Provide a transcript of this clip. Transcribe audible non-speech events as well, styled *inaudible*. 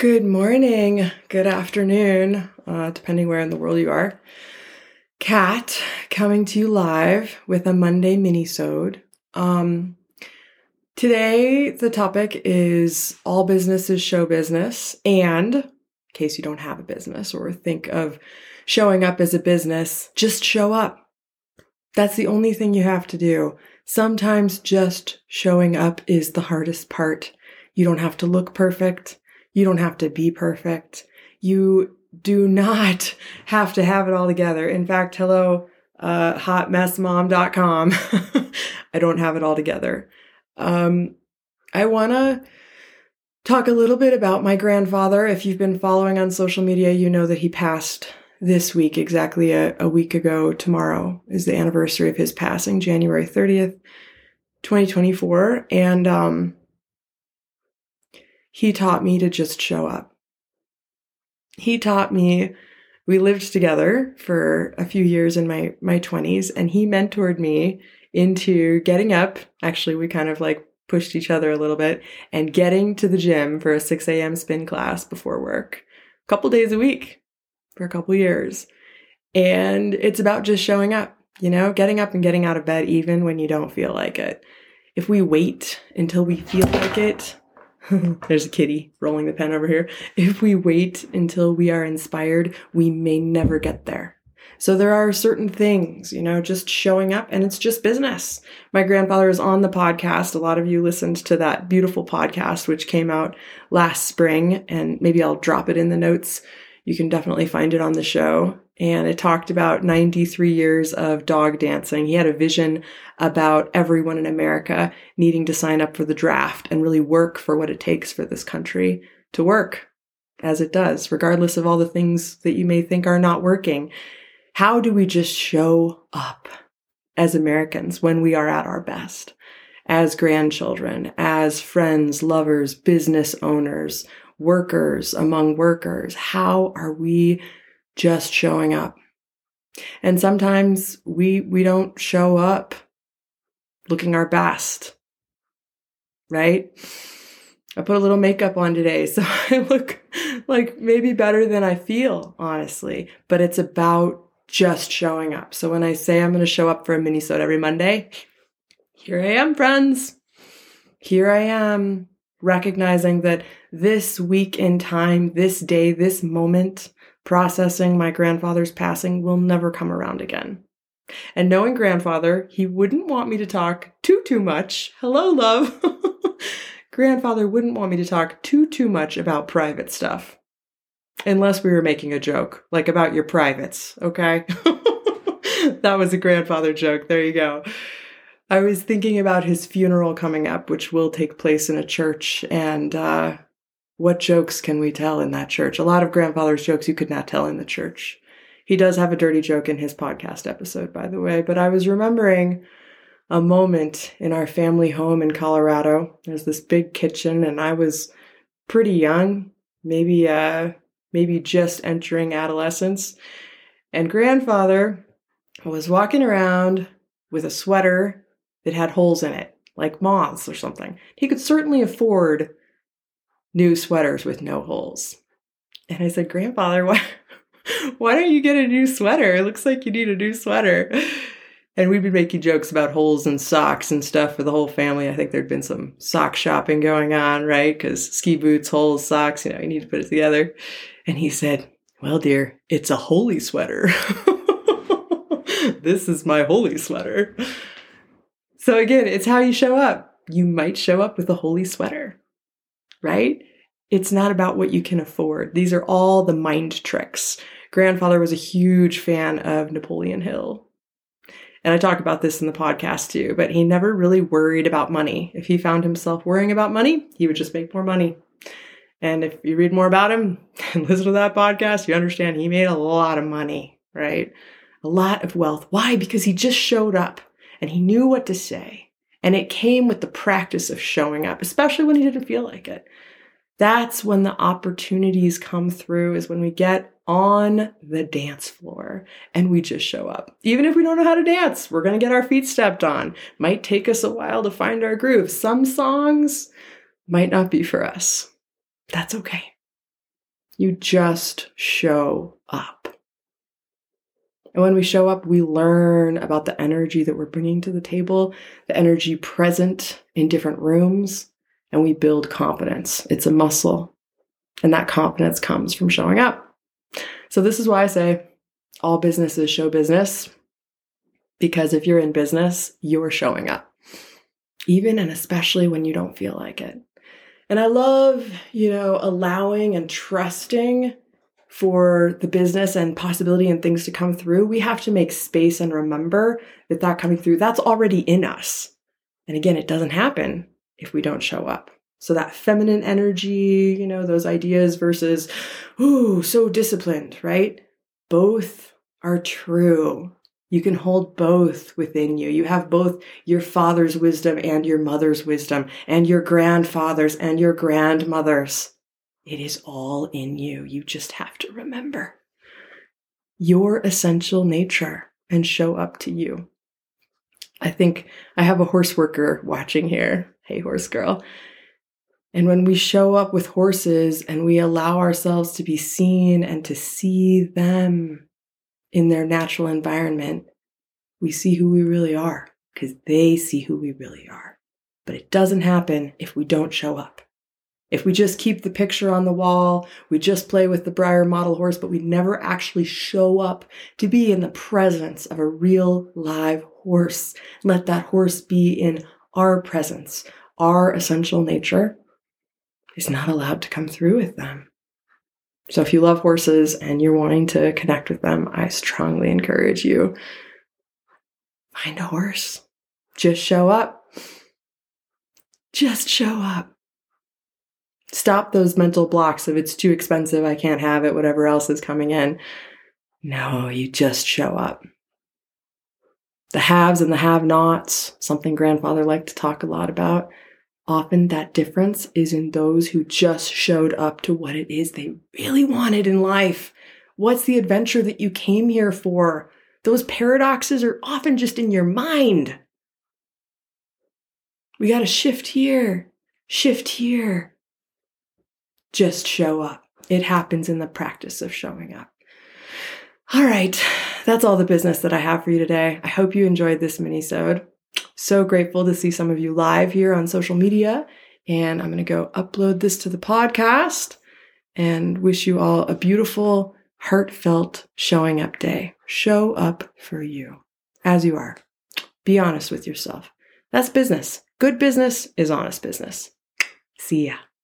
Good morning, good afternoon, uh, depending where in the world you are. Cat coming to you live with a Monday mini-sode. Um, today, the topic is all business is show business. And in case you don't have a business or think of showing up as a business, just show up. That's the only thing you have to do. Sometimes just showing up is the hardest part. You don't have to look perfect. You don't have to be perfect. You do not *laughs* have to have it all together. In fact, hello, uh, hotmessmom.com. *laughs* I don't have it all together. Um, I want to talk a little bit about my grandfather. If you've been following on social media, you know that he passed this week, exactly a, a week ago. Tomorrow is the anniversary of his passing, January 30th, 2024. And, um, he taught me to just show up. He taught me, we lived together for a few years in my, my 20s, and he mentored me into getting up. Actually, we kind of like pushed each other a little bit and getting to the gym for a 6 a.m. spin class before work a couple days a week for a couple years. And it's about just showing up, you know, getting up and getting out of bed even when you don't feel like it. If we wait until we feel like it, *laughs* There's a kitty rolling the pen over here. If we wait until we are inspired, we may never get there. So there are certain things, you know, just showing up and it's just business. My grandfather is on the podcast. A lot of you listened to that beautiful podcast, which came out last spring, and maybe I'll drop it in the notes. You can definitely find it on the show and it talked about 93 years of dog dancing. He had a vision about everyone in America needing to sign up for the draft and really work for what it takes for this country to work as it does, regardless of all the things that you may think are not working. How do we just show up as Americans when we are at our best? As grandchildren, as friends, lovers, business owners, workers among workers, how are we just showing up. And sometimes we we don't show up looking our best. Right? I put a little makeup on today, *laughs* so I look like maybe better than I feel, honestly. But it's about just showing up. So when I say I'm going to show up for a mini every Monday, here I am, friends. Here I am, recognizing that this week in time, this day, this moment processing my grandfather's passing will never come around again. And knowing grandfather, he wouldn't want me to talk too, too much. Hello, love. *laughs* grandfather wouldn't want me to talk too, too much about private stuff. Unless we were making a joke, like about your privates, okay? *laughs* that was a grandfather joke. There you go. I was thinking about his funeral coming up, which will take place in a church, and uh, what jokes can we tell in that church? A lot of grandfather's jokes you could not tell in the church. He does have a dirty joke in his podcast episode, by the way, but I was remembering a moment in our family home in Colorado. There's this big kitchen and I was pretty young, maybe uh maybe just entering adolescence. And grandfather was walking around with a sweater that had holes in it, like moths or something. He could certainly afford new sweaters with no holes. And I said, Grandfather, *laughs* why, why don't you get a new sweater? It looks like you need a new sweater. And we'd been making jokes about holes in socks and stuff for the whole family. I think there'd been some sock shopping going on, right? Because ski boots, holes, socks, you know, you need to put it together. And he said, Well, dear, it's a holy sweater. *laughs* this is my holy sweater. So again, it's how you show up. You might show up with a holy sweater right? It's not about what you can afford. These are all the mind tricks. Grandfather was a huge fan of Napoleon Hill. And I talk about this in the podcast too, but he never really worried about money. If he found himself worrying about money, he would just make more money. And if you read more about him *laughs* and listen to that podcast, you understand he made a lot of money, right? A lot of wealth. Why? Because he just showed up and he knew what to say. And it came with the practice of showing up, especially when he didn't feel like it. That's when the opportunities come through, is when we get on the dance floor and we just show up. Even if we don't know how to dance, we're to get our feet stepped on. Might take us a while to find our groove. Some songs might not be for us. That's okay. You just show up. And when we show up, we learn about the energy that we're bringing to the table, the energy present in different rooms, and we build confidence. It's a muscle. And that confidence comes from showing up. So, this is why I say all businesses show business. Because if you're in business, you're showing up, even and especially when you don't feel like it. And I love, you know, allowing and trusting for the business and possibility and things to come through. We have to make space and remember that that coming through, that's already in us. And again, it doesn't happen if we don't show up. So that feminine energy, you know, those ideas versus, ooh, so disciplined, right? Both are true. You can hold both within you. You have both your father's wisdom and your mother's wisdom, and your grandfather's and your grandmother's. It is all in you. You just have to remember your essential nature and show up to you. I think I have a horse worker watching here. Hey, horse girl. And when we show up with horses and we allow ourselves to be seen and to see them in their natural environment, we see who we really are because they see who we really are. But it doesn't happen if we don't show up. If we just keep the picture on the wall, we just play with the Breyer model horse, but we never actually show up to be in the presence of a real live horse. Let that horse be in our presence, our essential nature is not allowed to come through with them. So if you love horses and you're wanting to connect with them, I strongly encourage you find a horse. Just show up. Just show up. Stop those mental blocks of it's too expensive, I can't have it, whatever else is coming in. No, you just show up. The haves and the have nots, something grandfather liked to talk a lot about. Often that difference is in those who just showed up to what it is they really wanted in life. What's the adventure that you came here for? Those paradoxes are often just in your mind. We got to shift here, shift here. Just show up. It happens in the practice of showing up. All right, that's all the business that I have for you today. I hope you enjoyed this mini-sode. So grateful to see some of you live here on social media. And I'm going to go upload this to the podcast and wish you all a beautiful, heartfelt showing up day. Show up for you as you are. Be honest with yourself. That's business. Good business is honest business. See ya.